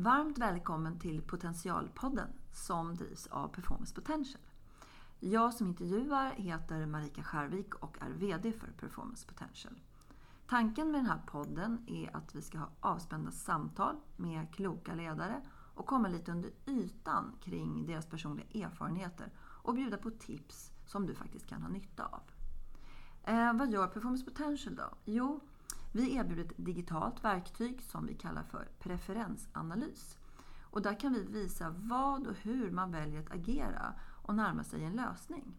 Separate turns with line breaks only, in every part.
Varmt välkommen till Potentialpodden som drivs av Performance Potential. Jag som intervjuar heter Marika Skärvik och är VD för Performance Potential. Tanken med den här podden är att vi ska ha avspända samtal med kloka ledare och komma lite under ytan kring deras personliga erfarenheter och bjuda på tips som du faktiskt kan ha nytta av. Eh, vad gör Performance Potential då? Jo, vi erbjuder ett digitalt verktyg som vi kallar för preferensanalys. Och där kan vi visa vad och hur man väljer att agera och närma sig en lösning.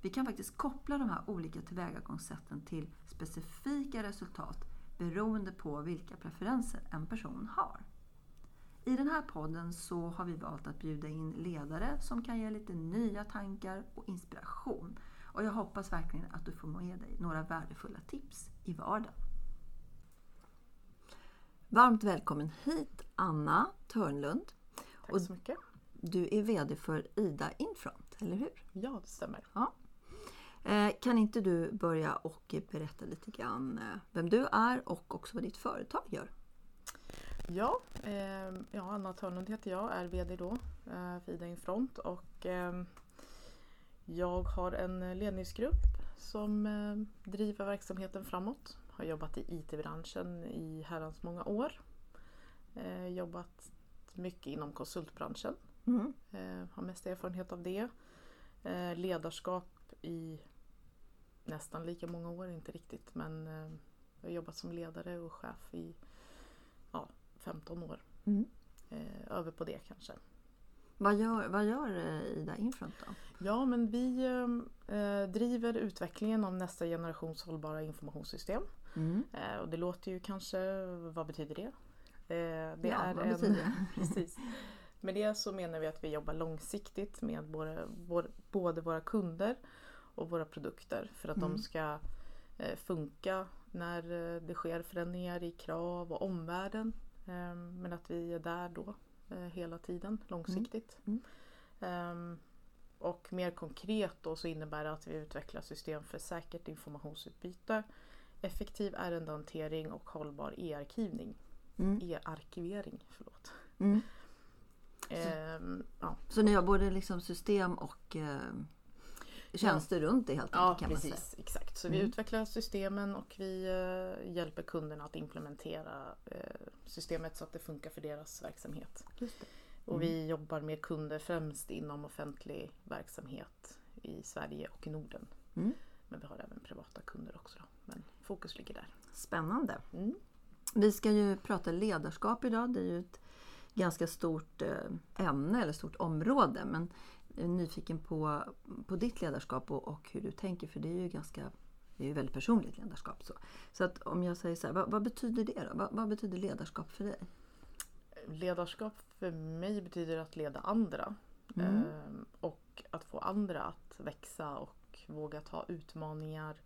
Vi kan faktiskt koppla de här olika tillvägagångssätten till specifika resultat beroende på vilka preferenser en person har. I den här podden så har vi valt att bjuda in ledare som kan ge lite nya tankar och inspiration. Och jag hoppas verkligen att du får med dig några värdefulla tips i vardagen. Varmt välkommen hit Anna Törnlund.
Tack så mycket.
Du är VD för Ida Infront, eller hur?
Ja, det stämmer.
Ja. Eh, kan inte du börja och berätta lite grann eh, vem du är och också vad ditt företag gör?
Ja, eh, ja Anna Törnlund heter jag, är VD då eh, för Ida Infront och eh, jag har en ledningsgrupp som driver verksamheten framåt. Har jobbat i IT-branschen i herrans många år. Eh, jobbat mycket inom konsultbranschen.
Mm.
Eh, har mest erfarenhet av det. Eh, ledarskap i nästan lika många år, inte riktigt men eh, jag har jobbat som ledare och chef i ja, 15 år.
Mm.
Eh, över på det kanske.
Vad gör, vad gör eh, Ida Infront då?
Ja, men vi eh, driver utvecklingen av nästa generations hållbara informationssystem.
Mm.
Eh, och det låter ju kanske, vad betyder det? Eh, det
Ja,
är
vad
en,
betyder det?
precis. Med det så menar vi att vi jobbar långsiktigt med både, både våra kunder och våra produkter för att
Mm.
de ska eh, funka när det sker förändringar i krav och omvärlden. Eh, men att vi är där då hela tiden långsiktigt.
Mm.
Ehm, och mer konkret då så innebär det att vi utvecklar system för säkert informationsutbyte, effektiv ärendehantering och hållbar e-arkivning.
Mm.
E-arkivering, förlåt.
Mm.
Ehm, ja,
Så ni har både liksom system och eh, tjänster runt det helt
ja
enkelt säga?
precis. Exakt. Så vi
Mm.
utvecklar systemen och vi eh, hjälper kunderna att implementera eh, systemet så att det funkar för deras verksamhet. Och
Mm.
vi jobbar med kunder främst inom offentlig verksamhet i Sverige och i Norden. Men vi har även privata kunder också. Då. Men fokus ligger där.
Spännande.
Mm.
Vi ska ju prata ledarskap idag. Det är ju ett ganska stort eh, ämne eller stort område. Men jag är nyfiken på, på ditt ledarskap och, och hur du tänker. För det är ju ganska det är ju väldigt personligt ledarskap. Så, så att om jag säger så här, vad, vad betyder det då? Vad, vad betyder ledarskap för dig?
Ledarskap för mig betyder att leda andra.
Mm.
Ehm, och att få andra att växa och våga ta utmaningar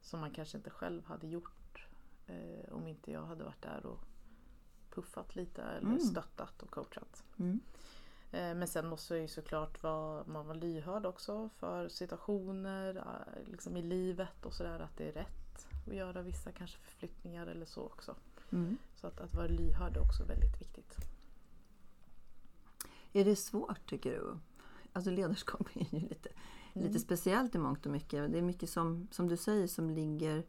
som man kanske inte själv hade gjort eh, om inte jag hade varit där och puffat lite eller
Mm.
stöttat och coachat.
Mm.
Eh, Men sen måste ju såklart vara, man vara lyhörd också för situationer eh, liksom i livet och sådär att det är rätt att göra vissa kanske förflyttningar eller så också.
Mm.
Så att, att vara lyhörd är också väldigt viktigt.
Är det svårt tycker du? Alltså ledarskap är ju lite,
Mm.
lite speciellt i mångt och mycket. Det är mycket som, som du säger som ligger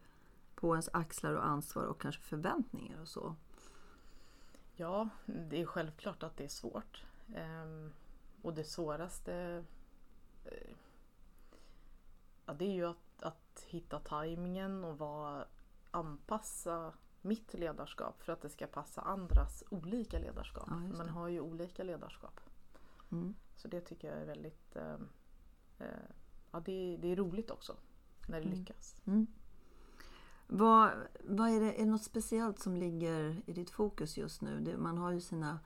på ens axlar och ansvar och kanske förväntningar och så.
Ja, det är självklart att det är svårt. Ehm, och det svåraste eh, ja, det är ju att, att hitta tajmingen och vara, anpassa mitt ledarskap för att det ska passa andras olika ledarskap.
Ja,
Man har ju olika ledarskap.
Mm.
Så det tycker jag är väldigt eh, ja, det, det är roligt också när det
Mm.
lyckas.
Mm. Vad, vad är, det, är det något speciellt som ligger i ditt fokus just nu? Det, man har ju sina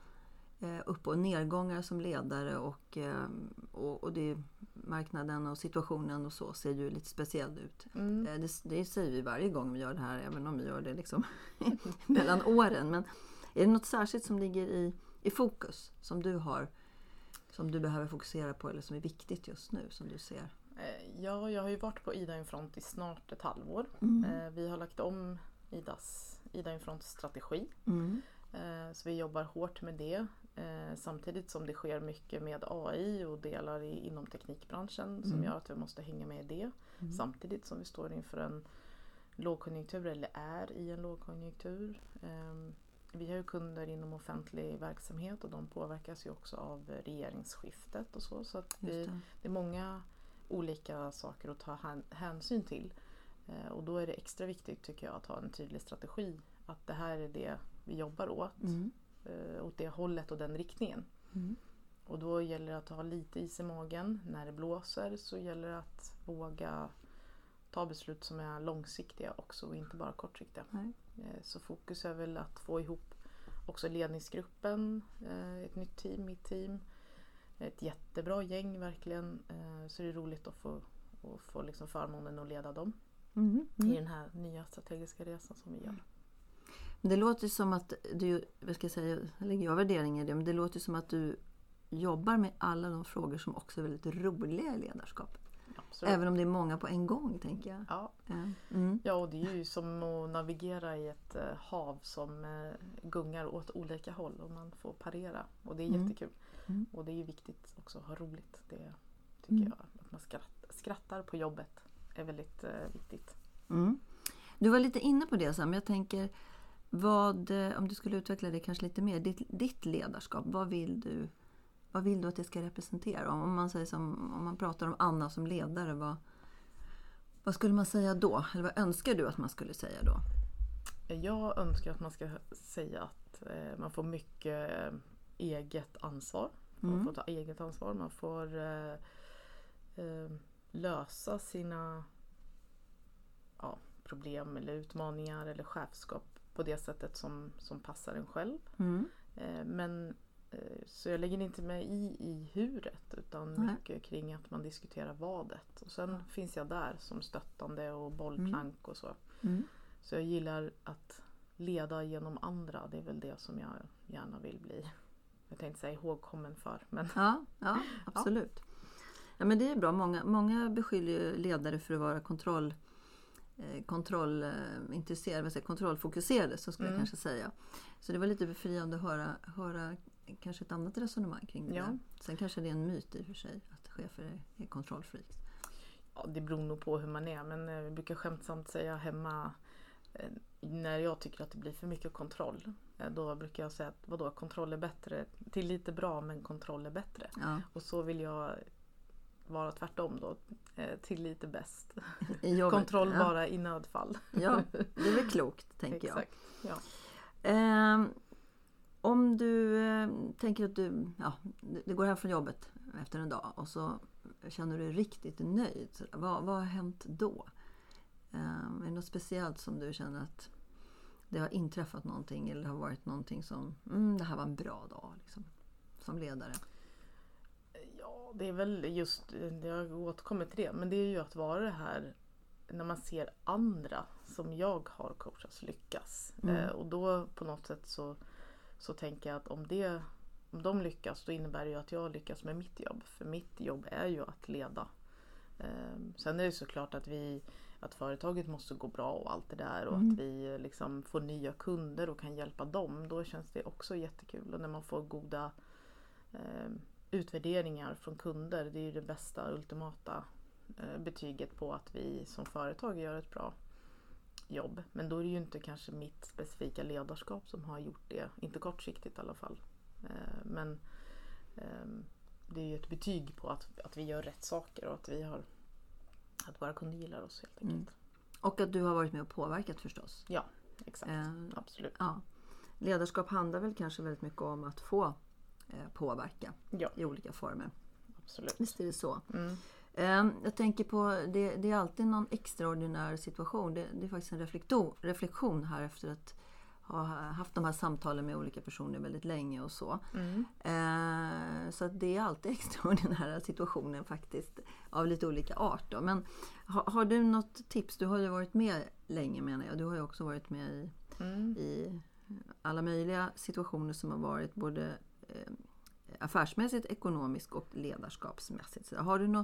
eh, upp och nedgångar som ledare och, eh, och, och det, marknaden och situationen och så ser ju lite speciell ut.
Mm.
Eh, Det, det säger vi varje gång vi gör det här, även om vi gör det liksom mellan åren. Men är det något särskilt som ligger i, i fokus som du har, som du behöver fokusera på eller som är viktigt just nu som du ser?
Eh, Ja, jag har ju varit på Ida Infront i snart ett halvår.
Mm.
Eh, Vi har lagt om Idas, Ida Infronts strategi.
Mm.
Eh, så vi jobbar hårt med det. Samtidigt som det sker mycket med AI och delar inom teknikbranschen som
Mm.
gör att vi måste hänga med i det.
Mm.
Samtidigt som vi står inför en lågkonjunktur eller är i en lågkonjunktur. Vi har ju kunder inom offentlig verksamhet och de påverkas ju också av regeringsskiftet och så. Så att vi,
det.
det är många olika saker att ta hän- hänsyn till. Eh, Och då är det extra viktigt tycker jag att ha en tydlig strategi. Att det här är det vi jobbar åt.
Mm.
eh, Åt det hållet och den riktningen.
Mm.
Och då gäller det att ha lite is i magen. När det blåser så gäller det att våga ta beslut som är långsiktiga också och inte bara kortsiktiga.
Nej.
Eh, Så fokus är väl att få ihop också ledningsgruppen, eh, ett nytt team, mitt team. Ett jättebra gäng verkligen. Eh, Så det är roligt att få, att få liksom förmånen att leda dem
Mm.
i
Mm.
den här nya strategiska resan som vi gör.
Det låter som att du, vad ska jag säga, lägger jag värdering i det, men det låter som att du jobbar med alla de frågor som också är väldigt roliga i ledarskap.
Absolut.
Även om det är många på en gång, tänker jag.
Ja,
Ja. Mm.
Ja, och det är ju som att navigera i ett eh, hav som eh, gungar åt olika håll och man får parera. Och det är
Mm.
jättekul.
Mm.
Och det är ju viktigt också att ha roligt. Det tycker
Mm.
jag. Att man skratt, skrattar på jobbet är väldigt eh, viktigt.
Mm. Du var lite inne på det, Sam, men jag tänker vad, eh, om du skulle utveckla det kanske lite mer, ditt, ditt ledarskap, vad vill du vad vill du att det ska representera? Om man, säger som, om man pratar om Anna som ledare, vad, vad skulle man säga då? Eller vad önskar du att man skulle säga då?
Jag önskar att man ska säga att eh, man får mycket eh, eget ansvar. Man
Mm.
får ta eget ansvar. Man får eh, lösa sina ja, problem eller utmaningar eller chefskap på det sättet som, som passar en själv.
Mm.
Eh, men så jag lägger inte mig i, i huret utan
Nej.
mycket kring att man diskuterar vadet. Och sen finns jag där som stöttande och bollplank och så.
Mm.
Så jag gillar att leda genom andra. Det är väl det som jag gärna vill bli. Jag tänkte säga ihågkommen för. Men
Ja, ja absolut. Ja, men det är bra. Många, många beskyller ledare för att vara kontroll, eh, kontrollintresserade, jag, kontrollfokuserade, så skulle jag
Mm.
kanske säga. Så det var lite befriande att höra, höra kanske ett annat resonemang kring det
Ja.
där. Sen kanske det är en myt i och för sig att chefer är, är kontrollfreaks.
ja, det beror nog på hur man är. Men eh, vi brukar skämtsamt säga hemma eh, när jag tycker att det blir för mycket kontroll. eh, Då brukar jag säga att vadå, kontroll är bättre. Till lite bra men kontroll är bättre.
Ja,
Och så vill jag vara tvärtom då. eh, Till lite bäst. Kontroll
ja.
bara i nödfall.
Ja, det är väl klokt, tänker jag.
Exakt. Ja.
Ehm, om du eh, tänker att du, ja, du går hem från jobbet efter en dag och så känner du dig riktigt nöjd. Vad, vad har hänt då? Ehm, är det något speciellt som du känner att det har inträffat någonting eller har varit någonting som, mm, det här var en bra dag liksom, som ledare?
Ja, det är väl just, jag återkommer till det, men det är ju att vara det här när man ser andra som jag har coachats lyckas.
Mm.
Eh, och då på något sätt så, så tänker jag att om, det, om de lyckas då innebär det ju att jag lyckas med mitt jobb. För mitt jobb är ju att leda. Eh, sen är det såklart att vi att företaget måste gå bra och allt det där och
Mm.
att vi liksom får nya kunder och kan hjälpa dem. Då känns det också jättekul. Och när man får goda eh, utvärderingar från kunder. Det är ju det bästa ultimata eh, betyget på att vi som företag gör ett bra jobb. Men då är det ju inte kanske mitt specifika ledarskap som har gjort det. Inte kortsiktigt i alla fall. Eh, men ehm, det är ju ett betyg på att, att vi gör rätt saker och att vi har att våra kunder gillar oss helt enkelt.
Mm. Och att du har varit med och påverkat förstås.
Ja, exakt.
Eh,
Absolut.
ja. Ledarskap handlar väl kanske väldigt mycket om att få eh, påverka
Ja,
i olika former.
absolut.
Visst är det så?
Mm.
Eh, Jag tänker på, det, det är alltid någon extraordinär situation. Det, det är faktiskt en reflektion, reflektion här efter att ha haft de här samtalen med olika personer väldigt länge och så.
Mm.
Eh, Så det är alltid extraordinära situationer faktiskt av lite olika art. Då. Men har, har du något tips? Du har ju varit med länge menar jag. Du har ju också varit med i,
Mm.
i alla möjliga situationer som har varit både eh, affärsmässigt, ekonomiskt och ledarskapsmässigt. Så har du nå,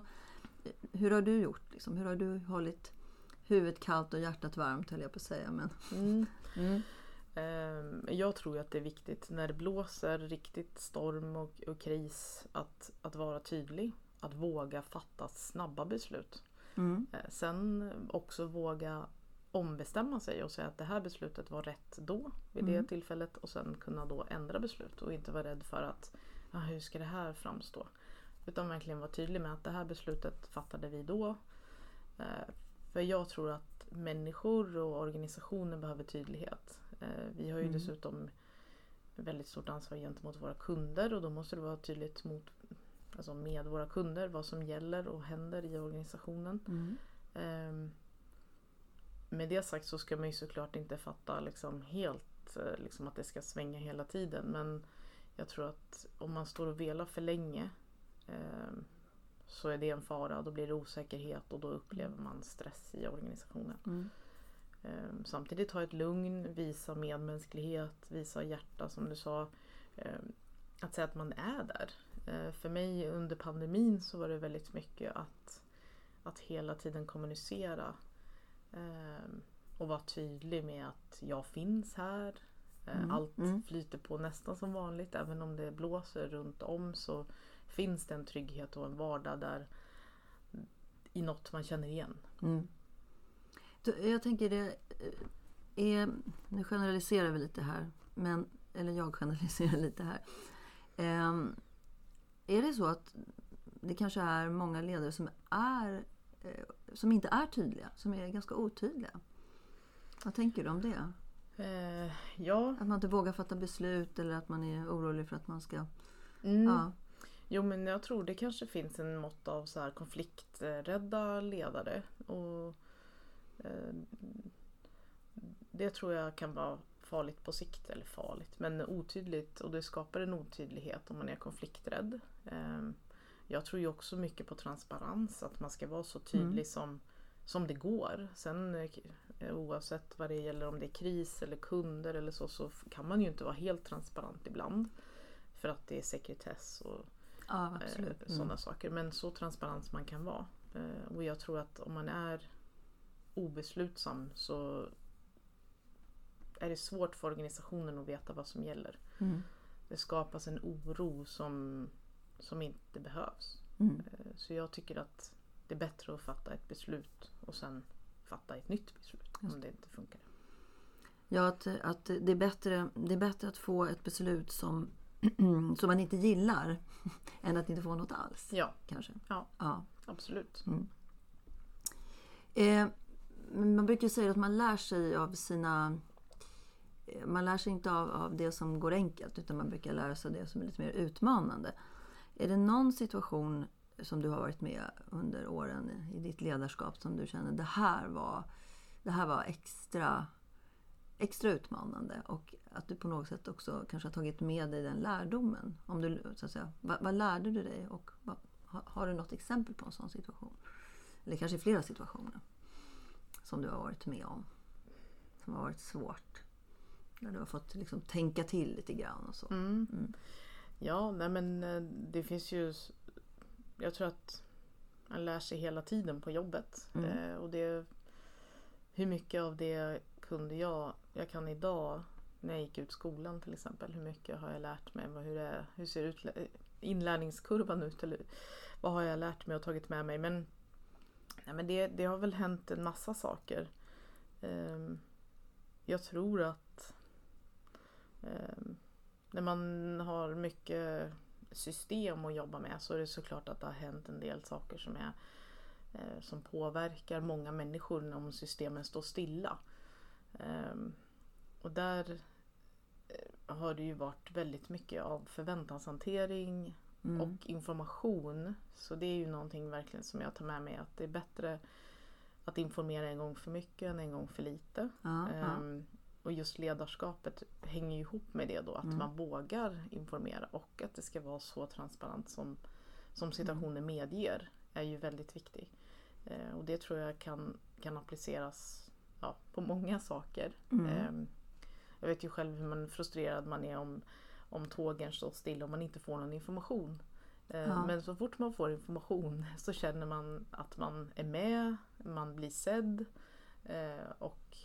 hur har du gjort? Liksom? Hur har du hållit huvudet kallt och hjärtat varmt höll jag på att säga. Men,
Mm.
mm.
Ehm, Jag tror att det är viktigt när det blåser riktigt storm och, och kris att, att vara tydlig. Att våga fatta snabba beslut.
Mm.
Eh, Sen också våga ombestämma sig och säga att det här beslutet var rätt då vid det
Mm.
tillfället och sen kunna då ändra beslut och inte vara rädd för att ah, hur ska det här framstå? Utan verkligen vara tydlig med att det här beslutet fattade vi då. Eh, För jag tror att människor och organisationer behöver tydlighet. Eh, Vi har ju
Mm.
dessutom väldigt stort ansvar gentemot våra kunder och då måste det vara tydligt mot, alltså med våra kunder vad som gäller och händer i organisationen.
Mm.
Ehm, med det sagt så ska man ju såklart inte fatta liksom helt eh, liksom att det ska svänga hela tiden. Men jag tror att om man står och velar för länge ehm, så är det en fara. Då blir det osäkerhet och då upplever man stress i organisationen.
Mm.
Ehm, samtidigt ha ett lugn, visa medmänsklighet, visa hjärta som du sa. Ehm, att säga att man är där. Ehm, för mig under pandemin så var det väldigt mycket att, att hela tiden kommunicera ehm, och vara tydlig med att jag finns här. Ehm,
Mm,
Allt
mm.
flyter på nästan som vanligt. Även om det blåser runt om så finns det en trygghet och en vardag där i något man känner igen.
Mm. Jag tänker det eh, är, nu generaliserar vi lite här, men, eller jag generaliserar lite här. Ehm, är det så att det kanske är många ledare som, är, eh, som inte är tydliga, som är ganska otydliga? Vad tänker du om det?
Eh, ja,
Att man inte vågar fatta beslut eller att man är orolig för att man ska...
mm.
Ja.
Jo men jag tror det kanske finns en mått av så här konflikträdda ledare. Och, eh, det tror jag kan vara farligt på sikt, eller farligt, men otydligt och det skapar en otydlighet om man är konflikträdd. Eh, jag tror ju också mycket på transparens, att man ska vara så tydlig
Mm.
som, som det går. Sen eh, oavsett vad det gäller om det är kris eller kunder eller så, så kan man ju inte vara helt transparent ibland. För att det är sekretess och
ja,
eh,
Mm.
sådana saker. Men så transparent man kan vara. Eh, och jag tror att om man är obeslutsam så är det svårt för organisationen att veta vad som gäller.
Mm.
Det skapas en oro som, som inte behövs.
Mm.
Så jag tycker att det är bättre att fatta ett beslut och sen fatta ett nytt beslut om det inte funkar.
Ja, att, att det, är bättre, det är bättre att få ett beslut som, som man inte gillar än att inte få något alls.
Ja,
Kanske.
Ja.
ja.
absolut.
Eh, men man brukar säga att man lär sig av sina... eh, Man lär sig inte av, av det som går enkelt utan man brukar lära sig av det som är lite mer utmanande. Är det någon situation som du har varit med under åren i- ditt ledarskap som du känner det här var, det här var extra, extra utmanande och att du på något sätt också kanske har tagit med dig den lärdomen? Om du, så att säga, vad, vad lärde du dig och vad, har, du något exempel på en sån situation? Eller kanske flera situationer som du har varit med om. Som har varit svårt. Där du har fått liksom tänka till lite grann och så.
Mm.
Mm.
Ja, nej men eh, det finns ju... Jag tror att man lär sig hela tiden på jobbet.
Mm.
Eh, och det, hur mycket av det kunde jag... Jag kan idag, när jag gick ut skolan till exempel, hur mycket har jag lärt mig? Hur, är, hur ser ut, inlärningskurvan ut? Eller vad har jag lärt mig och tagit med mig? Men, nej, men det, det har väl hänt en massa saker. Ehm, jag tror att ehm, när man har mycket system att jobba med så är det såklart att det har hänt en del saker som, är, eh, som påverkar många människor om systemen står stilla. Ehm, och där eh, har det ju varit väldigt mycket av förväntanshantering
Mm.
och information. Så det är ju någonting verkligen som jag tar med mig att det är bättre att informera en gång för mycket än en gång för lite.
ja, ja.
Ehm, och just ledarskapet hänger ihop med det då, att
Mm.
man vågar informera och att det ska vara så transparent som, som situationen medger är ju väldigt viktigt. Eh, och det tror jag kan, kan appliceras ja, på många saker.
Mm.
Ehm, jag vet ju själv hur man frustrerad man är om, om tågen står still och man inte får någon information. Eh,
Ja.
Men så fort man får information så känner man att man är med, man blir sedd eh, och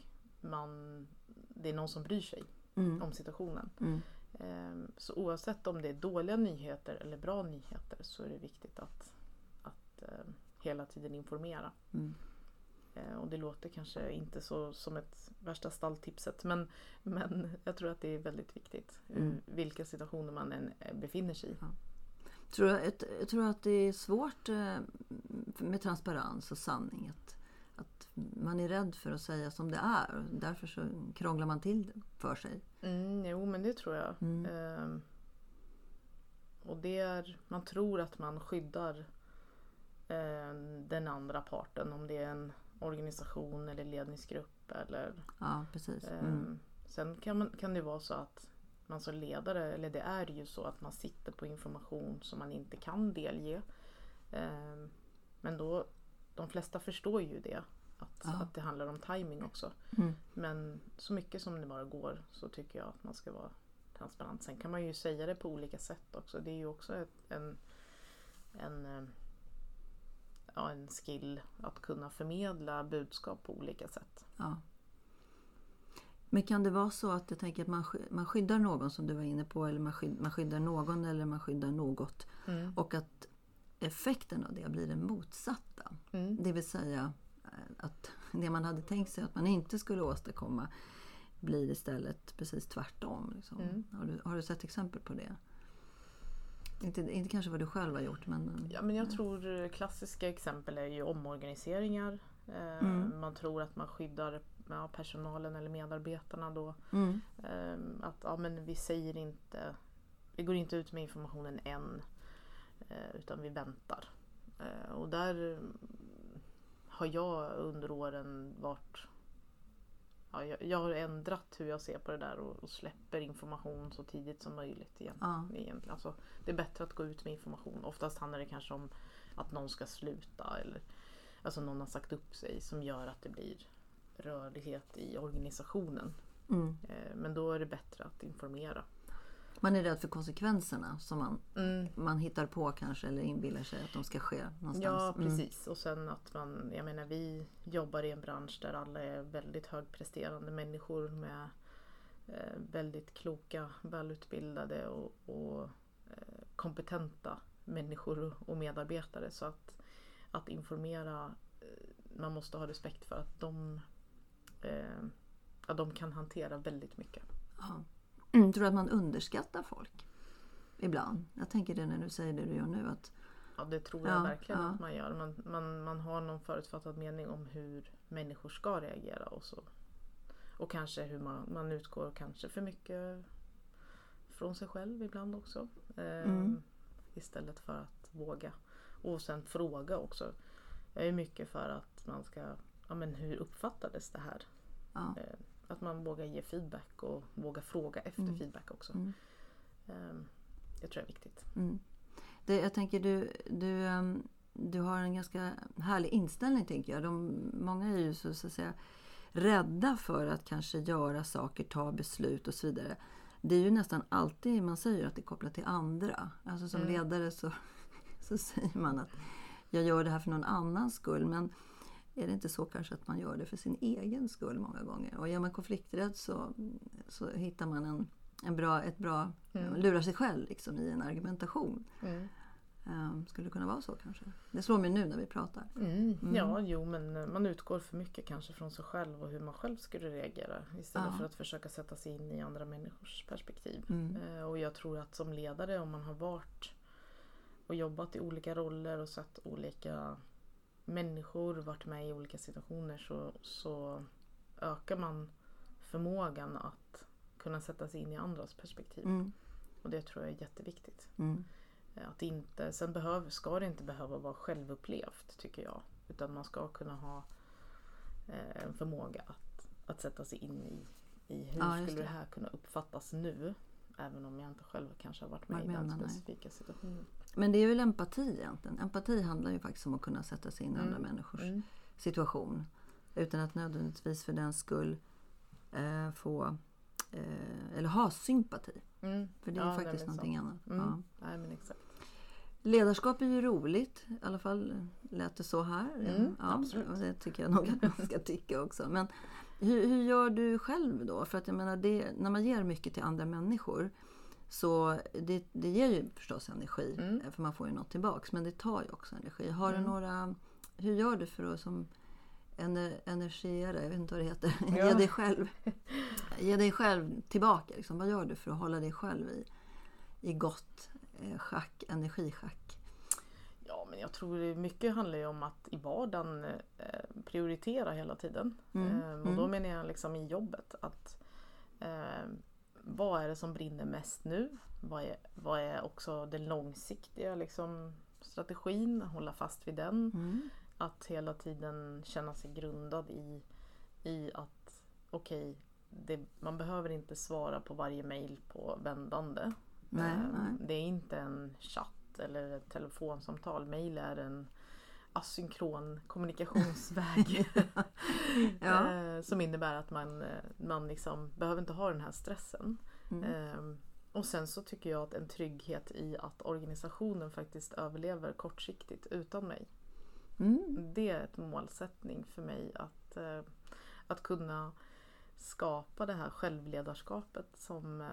man, det är någon som bryr sig.
Mm.
om situationen.
Mm.
Ehm, Så oavsett om det är dåliga nyheter eller bra nyheter så är det viktigt att, att eh, hela tiden informera.
Mm.
Eh, Och det låter kanske inte så som ett värsta stalltipset men, men jag tror att det är väldigt viktigt.
Mm.
Vilka situationer man än eh, befinner sig i.
Tror jag, jag, tror att det är svårt eh, med transparens och sanning. Att man är rädd för att säga som det är. Därför så krånglar man till det för sig.
Mm, jo men det tror jag.
Mm.
Ehm, och det är, man tror att man skyddar eh, den andra parten om det är en organisation eller ledningsgrupp eller
Ja, precis.
Ehm,
Mm.
Sen kan, man, kan det vara så att man som ledare, eller det är ju så att man sitter på information som man inte kan delge. Ehm, men då, de flesta förstår ju det. Att,
Ja.
att det handlar om timing också.
Mm.
Men så mycket som det bara går så tycker jag att man ska vara transparent. Sen kan man ju säga det på olika sätt också. Det är ju också ett, en, en, eh, ja, en skill att kunna förmedla budskap på olika sätt.
Ja. Men kan det vara så att jag tänker att man, sky- man skyddar någon som du var inne på eller man skyddar, man skyddar någon eller man skyddar något
Mm.
och att effekten av det blir den motsatta.
Mm.
Det vill säga att det man hade tänkt sig att man inte skulle åstadkomma blir istället precis tvärtom. Liksom.
Mm.
Har, du, har du sett exempel på det? Inte, inte kanske vad du själv har gjort men...
Ja, men jag tror klassiska exempel är ju omorganiseringar. Eh,
Mm.
Man tror att man skyddar ja, personalen eller medarbetarna då.
Mm,
Eh, Att ja, men vi säger inte, vi går inte ut med informationen än. eh, Utan vi väntar. Och där har jag under åren varit Ja, jag, jag har ändrat hur jag ser på det där och, och släpper information så tidigt som möjligt. Igen,
Ja.
egentligen. Alltså, det är bättre att gå ut med information. Oftast handlar det kanske om att någon ska sluta eller alltså någon har sagt upp sig som gör att det blir rörlighet i organisationen.
mm.
Eh, Men då är det bättre att informera.
Man är rädd för konsekvenserna som man,
Mm.
man hittar på kanske eller inbillar sig att de ska ske någonstans.
Ja
Mm.
precis och sen att man, jag menar vi jobbar i en bransch där alla är väldigt högpresterande människor med eh, väldigt kloka, välutbildade och, och eh, kompetenta människor och medarbetare så att, att informera, eh, man måste ha respekt för att de, eh, ja, de kan hantera väldigt mycket.
Ja. Mm, tror du att man underskattar folk? Ibland. Jag tänker det när du säger det du gör nu. Att,
Ja det tror
Ja,
jag verkligen
ja.
att man gör. Man, man, man har någon förutfattad mening om hur människor ska reagera och så. Och kanske hur man, man utgår kanske för mycket från sig själv ibland också. Eh,
Mm.
Istället för att våga. Och sen fråga också. Jag är mycket för att man ska, ja men hur uppfattades det här?
ja.
Eh, Att man vågar ge feedback och vågar fråga efter
Mm.
feedback också.
Mm.
Eh, Det tror jag är viktigt.
Mm. Det, jag tänker du, du, ehm, du har en ganska härlig inställning tänker jag. De, många är ju så, så att säga rädda för att kanske göra saker, ta beslut och så vidare. Det är ju nästan alltid man säger att det är kopplat till andra. Alltså som
Mm.
ledare så, så säger man att jag gör det här för någon annans skull. Men är det inte så kanske att man gör det för sin egen skull många gånger? Och är man konflikträdd så, så hittar man en, en bra, ett bra,
Mm.
lurar sig själv liksom i en argumentation.
Mm.
Um, skulle det kunna vara så kanske? Det slår mig nu när vi pratar.
Mm.
Mm.
Ja, jo men eh, man utgår för mycket kanske från sig själv och hur man själv skulle reagera istället
Ja.
för att försöka sätta sig in i andra människors perspektiv. Eh, Och jag tror att som ledare om man har varit och jobbat i olika roller och sett olika människor, varit med i olika situationer så, så ökar man förmågan att kunna sätta sig in i andras perspektiv.
Mm.
Och det tror jag är jätteviktigt.
Mm.
Att inte, sen behöver, ska det inte behöva vara självupplevt tycker jag. Utan man ska kunna ha eh, en förmåga att, att sätta sig in i, i hur
Ja,
skulle det
det.
här kunna uppfattas nu. Även om jag inte själv kanske har varit med
Varit
i den specifika situationen.
Men det är väl empati egentligen. Empati handlar ju faktiskt om att kunna sätta sig in i andra
Mm.
människors
Mm.
situation. Utan att nödvändigtvis för den skull eh, få eh, eller ha sympati.
Mm.
För det är
Ja,
faktiskt någonting annat.
Mm.
Ja.
Nej men exakt.
Ledarskap är ju roligt. I alla fall lät det så här.
Mm,
ja,
absolut.
det tycker jag nog att man ska tycka också. Men, Hur, hur gör du själv då? För att jag menar, det, när man ger mycket till andra människor så det, det ger ju förstås energi,
Mm.
för man får ju något tillbaks. Men det tar ju också energi. Har
Mm.
du några... Hur gör du för att som ener, energiera, jag vet inte vad det heter,
Ja.
ge dig själv ge dig själv tillbaka? Liksom. Vad gör du för att hålla dig själv i, i gott eh, schack, energischack?
Ja, men jag tror mycket handlar ju om att i vardagen eh, prioritera hela tiden.
Mm,
Eh, och då menar jag liksom i jobbet att eh, vad är det som brinner mest nu? Vad är, vad är också den långsiktiga liksom, strategin? Hålla fast vid den.
Mm.
Att hela tiden känna sig grundad i, i att okej, det- man behöver inte svara på varje mail på vändande.
Nej,
Eh,
nej.
Det är inte en chatt eller ett telefonsamtal. Mail är en asynkron kommunikationsväg.
Ja.
Eh, Som innebär att man, eh, man liksom behöver inte ha den här stressen.
Mm.
Eh, Och sen så tycker jag att en trygghet i att organisationen faktiskt överlever kortsiktigt utan mig.
Mm.
Det är ett målsättning för mig att, eh, att kunna skapa det här självledarskapet som,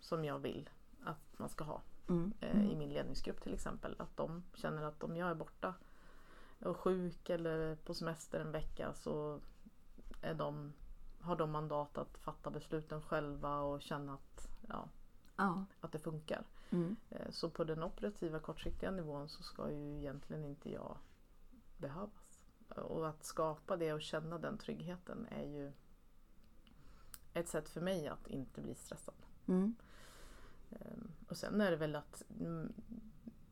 som jag vill att man ska ha
Mm.
eh, i min ledningsgrupp till exempel. Att de känner att om jag är borta och sjuk eller på semester en vecka så är de, har de mandat att fatta besluten själva och känna att, ja,
Ja.
att det funkar.
Mm.
Eh, Så på den operativa kortsiktiga nivån så ska ju egentligen inte jag behövas. Och att skapa det och känna den tryggheten är ju ett sätt för mig att inte bli stressad.
Mm.
Ehm, Och sen är det väl att mm,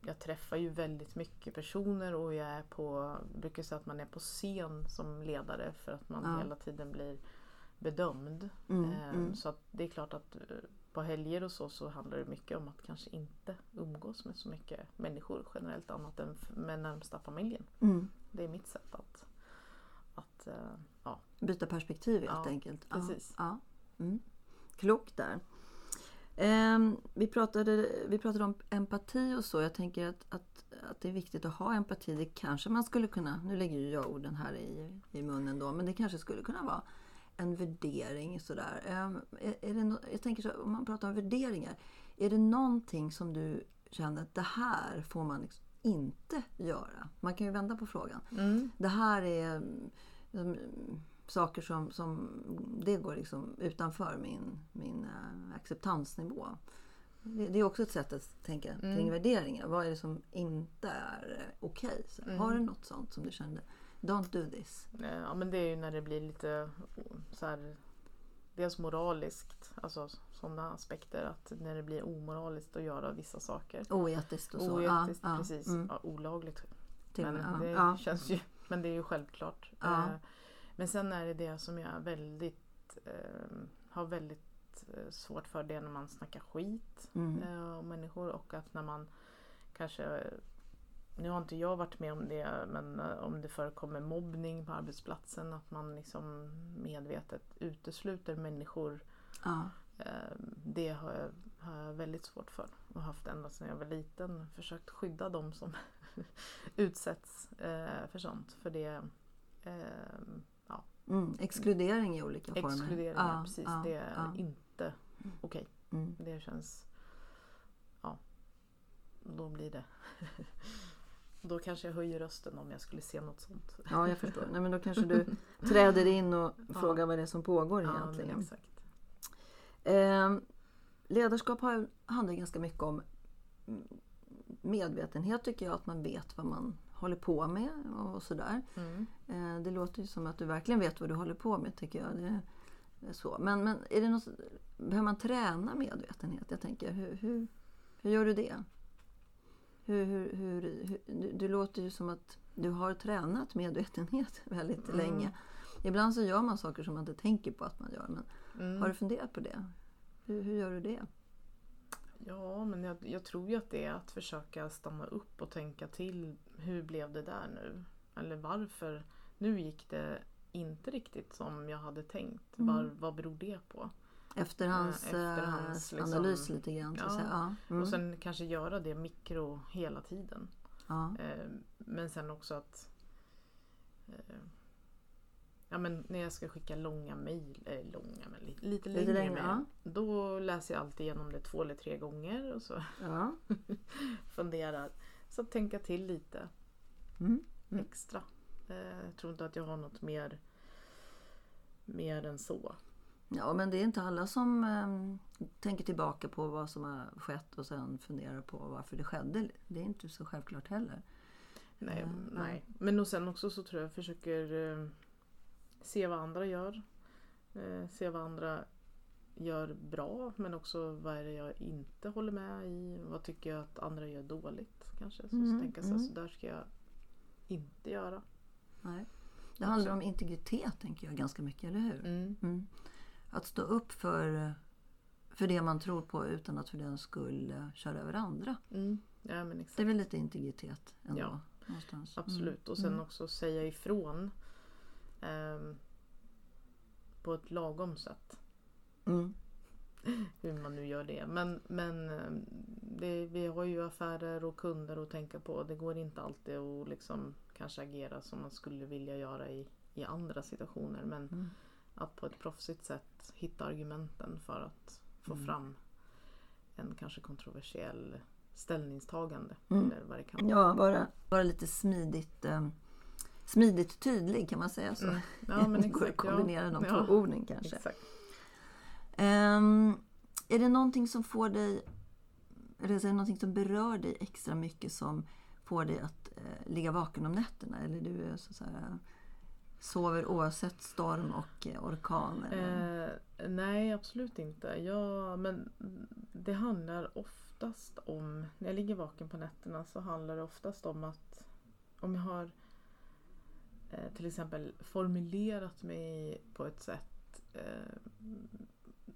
jag träffar ju väldigt mycket personer och jag är på, brukar säga att man är på scen som ledare för att man
Ja.
hela tiden blir bedömd.
Mm.
Ehm,
Mm.
Så det är klart att eh, på helger och så, så handlar det mycket om att kanske inte umgås med så mycket människor generellt annat än med närmsta familjen.
Mm.
Det är mitt sätt att, att eh, ja,
Byta perspektiv helt
Ja,
enkelt.
precis.
Ja. Ja. Mm. Klokt där. Ehm, vi, pratade, vi pratade om empati och så. Jag tänker att, att, att det är viktigt att ha empati. Det kanske man skulle kunna, nu lägger ju jag orden här i, i munnen då, men det kanske skulle kunna vara en värdering sådär. Ehm, är, är det no, jag tänker så, om man pratar om värderingar. Är det någonting som du känner att det här får man liksom inte göra? Man kan ju vända på frågan. Det här är mm, mm, saker som, som det går liksom utanför min, min eh, acceptansnivå. Det, det är också ett sätt att tänka kring
Mm.
värderingar. Vad är det som inte är eh, okej? Så
Mm.
Har du något sånt som du kände? Don't do this.
Eh, Ja men det är ju när det blir lite så här, Dels moraliskt, alltså sådana aspekter att när det blir omoraliskt att göra vissa saker.
Oetiskt och så.
Oetiskt,
ja, ja,
precis.
mm.
Ja, olagligt. Men
med,
det
ja, ja.
känns ju, men det är ju självklart. Men sen är det det som jag väldigt, eh, har väldigt eh, svårt för det är när man snackar skit
Mm.
eh, om människor och att när man kanske nu har inte jag varit med om det men eh, om det förekommer mobbning på arbetsplatsen att man liksom medvetet utesluter människor.
Ja.
eh, Det har jag, har jag väldigt svårt för och haft ända sedan jag var liten. Försökt skydda dem som utsätts eh, för sånt. För det eh, ja,
Mm. Exkludering i olika former.
exkludering,
Ja,
precis.
ja,
det är
ja.
inte okej.
Mm.
Det känns... Ja. Då blir det... då kanske jag höjer rösten om jag skulle se något sånt.
Ja, jag förstår. Nej, men då kanske du träder in och frågar vad det är som pågår
Ja,
egentligen.
exakt.
Eh, ledarskap handlar ganska mycket om medvetenhet tycker jag. Att man vet vad man håller på med och sådär.
Mm.
Eh, det låter ju som att du verkligen vet vad du håller på med tycker jag. Det är så. Men, men är det något, behöver man träna medvetenhet? Jag tänker, hur, hur, hur gör du det? Hur, hur, hur, du, du låter ju som att du har tränat medvetenhet väldigt
Mm.
länge. Ibland så gör man saker som man inte tänker på att man gör. Men
Mm.
har du funderat på det? Hur, hur gör du det?
Ja, men jag, jag tror ju att det är att försöka stanna upp och tänka till. Hur blev det där nu? Eller varför? Nu gick det inte riktigt som jag hade tänkt.
Mm.
Var, vad beror det på?
Efterhands,
Eh, efterhands,
eh,
liksom.
analys lite grann.
Ja.
Ja. Mm.
Och sen kanske göra det mikro hela tiden.
ja.
Eh, Men sen också att ja, men när jag ska skicka långa mejl, eh, långa men lite, lite
Lite
längre
längre,
mejl. Då läser jag alltid igenom det två eller tre gånger och så
Ja.
funderar. Så tänka till lite
Mm. Mm.
extra. Eh, jag tror inte att jag har något mer, mer än så.
Ja, men det är inte alla som ehm, tänker tillbaka på vad som har skett och sen funderar på varför det skedde. Det är inte så självklart heller.
Nej,
Mm,
nej. Men och sen också så tror jag jag försöker eh, se vad andra gör. Eh, se vad andra gör bra men också vad är det jag inte håller med i. Vad tycker jag att andra gör dåligt kanske. Så,
Mm,
så tänka
mm.
så där ska jag inte göra.
Nej. Det handlar om integritet tänker jag ganska mycket, eller hur?
Mm.
Mm. Att stå upp för, för det man tror på utan att för den skull eh, köra över andra.
Mm. Ja.
Det är väl lite integritet ändå?
Ja.
Någonstans.
Absolut. Och sen
Mm.
också säga ifrån. Ehm, på ett lagom sätt.
Mm.
Hur man nu gör det. Men, men eh, det, vi har ju affärer och kunder att tänka på. Det går inte alltid att liksom kanske agera som man skulle vilja göra i, i andra situationer. Men
Mm.
att på ett proffsigt sätt hitta argumenten för att få
Mm.
fram en kanske kontroversiell ställningstagande.
Mm.
Eller vad det kan vara.
Ja, bara, bara lite smidigt, eh, smidigt tydlig kan man säga så.
Mm. Ja men exakt.
kombinera de
ja.
två orden kanske. Ehm, är det någonting som får dig, eller är det någonting som berör dig extra mycket som får dig att eh, ligga vaken om nätterna? Eller du är så att säga, sover oavsett storm och eh, orkan? Eller?
Eh, nej, absolut inte. Ja, men det handlar oftast om, när jag ligger vaken på nätterna så handlar det oftast om att om jag har eh, till exempel formulerat mig på ett sätt eh,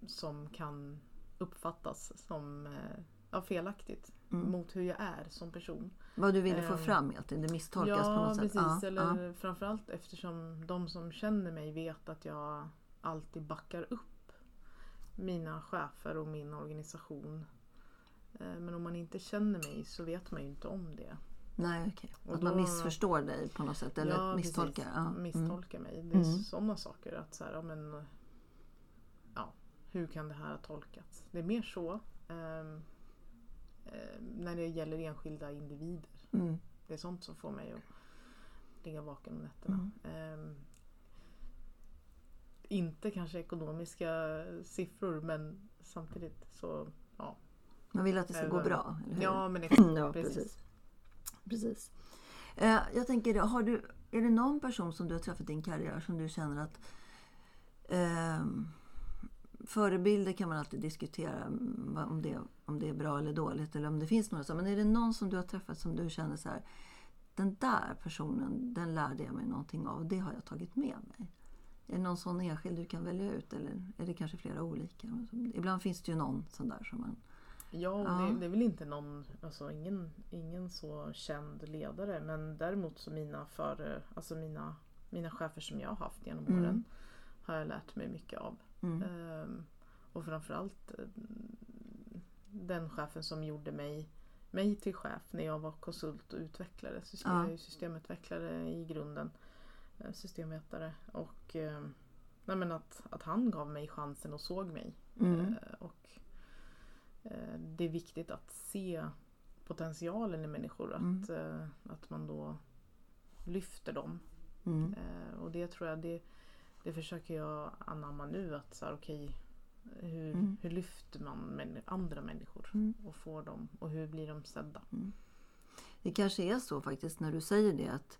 som kan uppfattas som eh, ja, felaktigt
Mm.
mot hur jag är som person.
Vad du ville få
ehm,
fram egentligen, det misstolkas
ja,
på något sätt?
precis.
Ja,
Eller
ja.
framförallt eftersom de som känner mig vet att jag alltid backar upp mina chefer och min organisation. Eh, Men om man inte känner mig så vet man ju inte om det.
Nej, okej.
Och
Att man
då-
missförstår dig på något sätt eller
Ja,
misstolkar.
precis.
Ja. Mm.
Misstolka mig. Det är
Mm.
sådana saker. att så här, ja, men, ja, Hur kan det här ha tolkats? Det är mer så. eh, när det gäller enskilda individer.
Mm.
Det är sånt som får mig att ligga vaken om nätterna.
Mm.
Ehm, inte kanske ekonomiska siffror men samtidigt så ja.
Man vill att det ska
Eller-
gå bra, eller hur?
Ja men exakt.
ja,
precis.
precis precis. Eh, jag tänker, har du, är det någon person som du har träffat i din karriär som du känner att eh, Förebilder kan man alltid diskutera mm, om det, om det är bra eller dåligt eller om det finns några sådana. Men är det någon som du har träffat som du känner så här Den där personen, den lärde jag mig någonting av och det har jag tagit med mig. Är det någon sån enskild du kan välja ut eller är det kanske flera olika? Ibland finns det ju någon sån där som man...
Ja, och
Ja.
Det, det är väl inte någon, alltså ingen, ingen så känd ledare men däremot så mina för, alltså mina, mina chefer som jag har haft genom
Mm.
åren har jag lärt mig mycket av.
Mm.
Ehm, och framförallt eh, den chefen som gjorde mig, mig till chef när jag var konsult och utvecklare. System,
Ja.
Jag är ju systemutvecklare i grunden. eh, Systemvetare. Och eh, nej men att, att han gav mig chansen och såg mig.
Mm.
Eh, och eh, Det är viktigt att se potentialen i människor.
Mm.
Att, eh, att man då lyfter dem.
Mm.
Eh, och det tror jag, det, det försöker jag anamma nu. Att så här, okej, hur,
Mm.
hur lyfter man andra människor
Mm.
och får dem och hur blir de sedda?
Det kanske är så faktiskt när du säger det att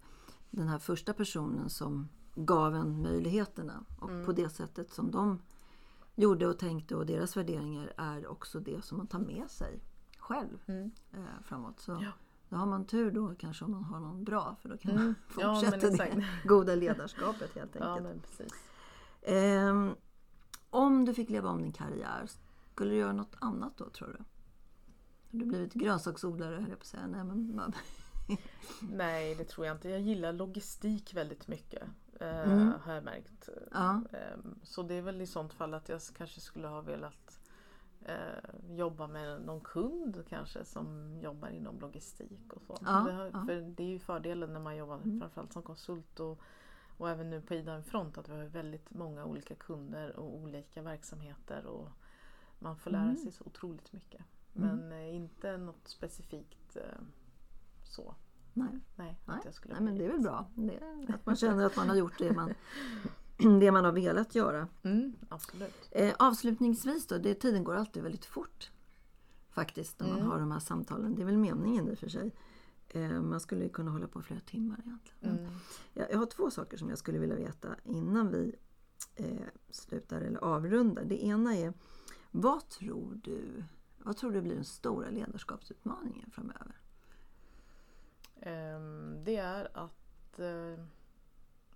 den här första personen som gav en möjligheterna och
Mm.
på det sättet som de gjorde och tänkte och deras värderingar är också det som man tar med sig själv eh, framåt. Så
Ja.
då har man tur då kanske om man har någon bra för då kan
Mm.
man
Ja,
fortsätta
exakt.
det goda ledarskapet helt
Ja
enkelt.
precis.
Ehm, om du fick leva om din karriär, skulle du göra något annat då tror du? Har du blivit grönsaksodlare höll jag på att säga. Nej, men,
Nej det tror jag inte. Jag gillar logistik väldigt mycket. Eh,
Mm.
Har jag märkt.
ja.
Eh, så det är väl i sånt fall att jag kanske skulle ha velat eh, jobba med någon kund kanske som jobbar inom logistik och så.
Ja,
det, har,
ja.
För det är ju fördelen när man jobbar
Mm.
framförallt som konsult och, och även nu på Ida Front att vi har väldigt många olika kunder och olika verksamheter och man får lära
Mm.
sig så otroligt mycket.
Mm.
Men eh, inte något specifikt så.
Nej.
Nej,
Nej.
att jag skulle
Nej, men det är väl bra. Det, att man känner att man har gjort det man, det man har velat göra.
Mm, absolut.
Eh, avslutningsvis då, det, tiden går alltid väldigt fort. Faktiskt när man
Mm.
har de här samtalen. Det är väl meningen i och för sig. Eh, man skulle kunna hålla på flera timmar egentligen.
Mm.
jag, jag har två saker som jag skulle vilja veta innan vi eh, slutar eller avrundar. Det ena är, vad tror du vad tror du blir den stora ledarskapsutmaningen framöver?
Ehm, Det är att eh,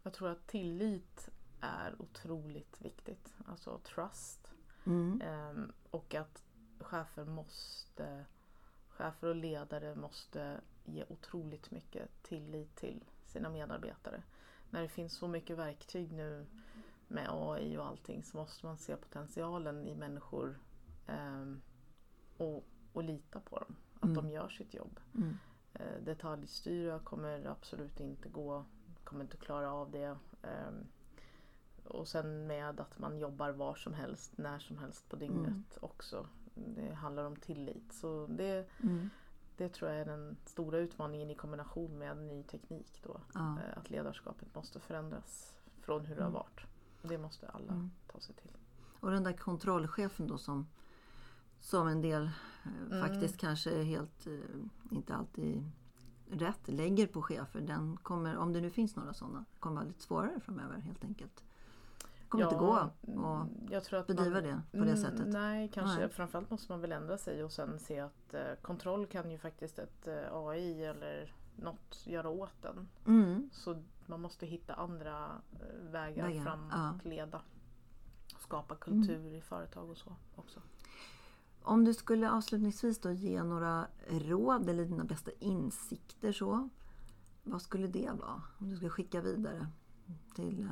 jag tror att tillit är otroligt viktigt. Alltså trust.
Mm.
Ehm, Och att chefer måste chefer och ledare måste ge otroligt mycket tillit till sina medarbetare. När det finns så mycket verktyg nu med AI och allting så måste man se potentialen i människor ehm, och, och lita på dem. Att
Mm.
de gör sitt jobb.
Mm.
Eh, detaljstyra kommer absolut inte gå, kommer inte klara av det. Ehm, och sen med att man jobbar var som helst, när som helst på dygnet
Mm.
också. Det handlar om tillit. Så det,
Mm.
det tror jag är den stora utmaningen i kombination med ny teknik då.
Ja.
Eh, Att ledarskapet måste förändras från hur det har
Mm.
varit. Det måste alla
Mm.
ta sig till.
Och den där kontrollchefen då som, som en del eh,
Mm.
faktiskt kanske helt, eh, inte alltid rätt lägger på chefer. Den kommer, om det nu finns några sådana, kommer vara lite svårare framöver helt enkelt. Det kommer inte gå att
mm, jag tror att
bedriva
man,
det på det
Mm,
sättet.
Nej, kanske.
Nej.
Framförallt måste man väl ändra sig och sen se att eh, kontroll kan ju faktiskt ett eh, AI eller något göra åt den.
Mm.
Så man måste hitta andra eh, vägar,
Vägar,
fram
ja. Mm.
att leda. Skapa kultur i företag och så också.
Om du skulle avslutningsvis då ge några råd eller dina bästa insikter så. Vad skulle det vara? Om du skulle skicka vidare till... eh,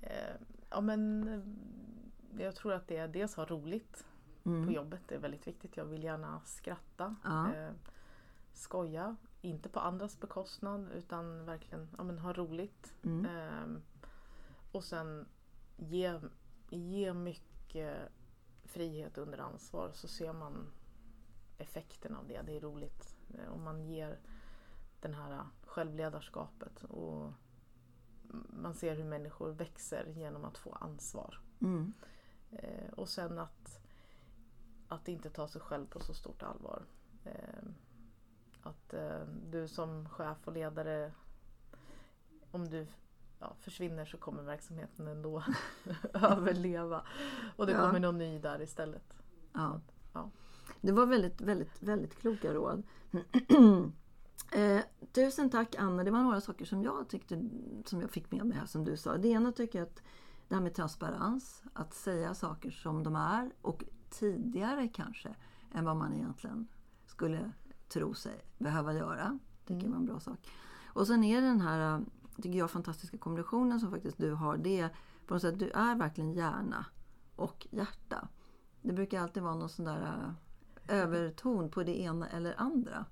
Eh, ja men eh, jag tror att det är dels ha roligt på
Mm.
jobbet. Det är väldigt viktigt. Jag vill gärna skratta.
Ja.
Eh, skoja. Inte på andras bekostnad utan verkligen ja, men ha roligt.
Mm.
Ehm, och sen ge, ge mycket frihet under ansvar så ser man effekten av det. Det är roligt. Eh, Om man ger den här självledarskapet och man ser hur människor växer genom att få ansvar.
Mm.
Eh, och sen att, att inte ta sig själv på så stort allvar. Eh, att eh, du som chef och ledare, om du ja, försvinner så kommer verksamheten ändå överleva. Och det
Ja.
kommer någon ny där istället.
Ja.
Ja.
Det var väldigt, väldigt, väldigt kloka råd. eh, tusen tack Anna. Det var några saker som jag tyckte som jag fick med mig här som du sa. Det ena tycker jag att det här med transparens, att säga saker som de är och tidigare kanske än vad man egentligen skulle tro sig behöva göra. Tycker jag var en bra sak. Och sen är det den här, tycker jag, fantastiska kombinationen som faktiskt du har. Det är på något sätt, du är verkligen hjärna och hjärta. Det brukar alltid vara någon sån där eh, överton på det ena eller andra.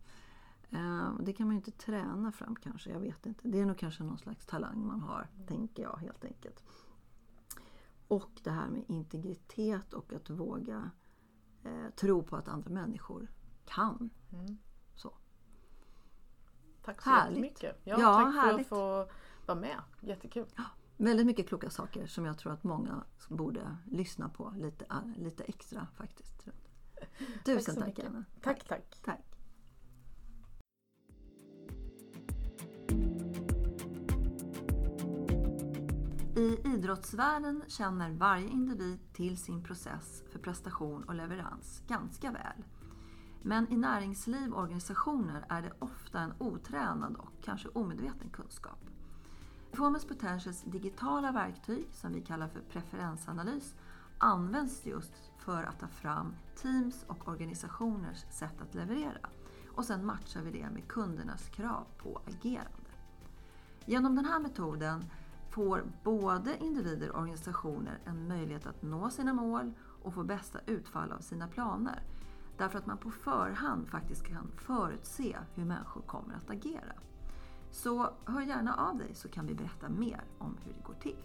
Eh, det kan man ju inte träna fram kanske, jag vet inte. Det är nog kanske någon slags talang man har, tänker jag helt enkelt. Och det här med integritet och att våga eh, tro på att andra människor kan.
Mm. Tack så
Härligt.
jättemycket. Ja,
Ja,
tack
härligt.
för att få vara med. Jättekul.
Väldigt mycket kloka saker som jag tror att många borde lyssna på lite, eh, lite extra faktiskt. Tusen tack,
mycket.
Anna.
Tack, tack.
tack. I idrottsvärlden känner varje individ till sin process för prestation och leverans ganska väl. Men i näringsliv och organisationer är det ofta en otränad och kanske omedveten kunskap. Performance Potentials digitala verktyg, som vi kallar för preferensanalys, används just för att ta fram teams och organisationers sätt att leverera. Och sen matchar vi det med kundernas krav på agerande. Genom den här metoden får både individer och organisationer en möjlighet att nå sina mål och få bästa utfall av sina planer. Därför att man på förhand faktiskt kan förutse hur människor kommer att agera. Så hör gärna av dig så kan vi berätta mer om hur det går till.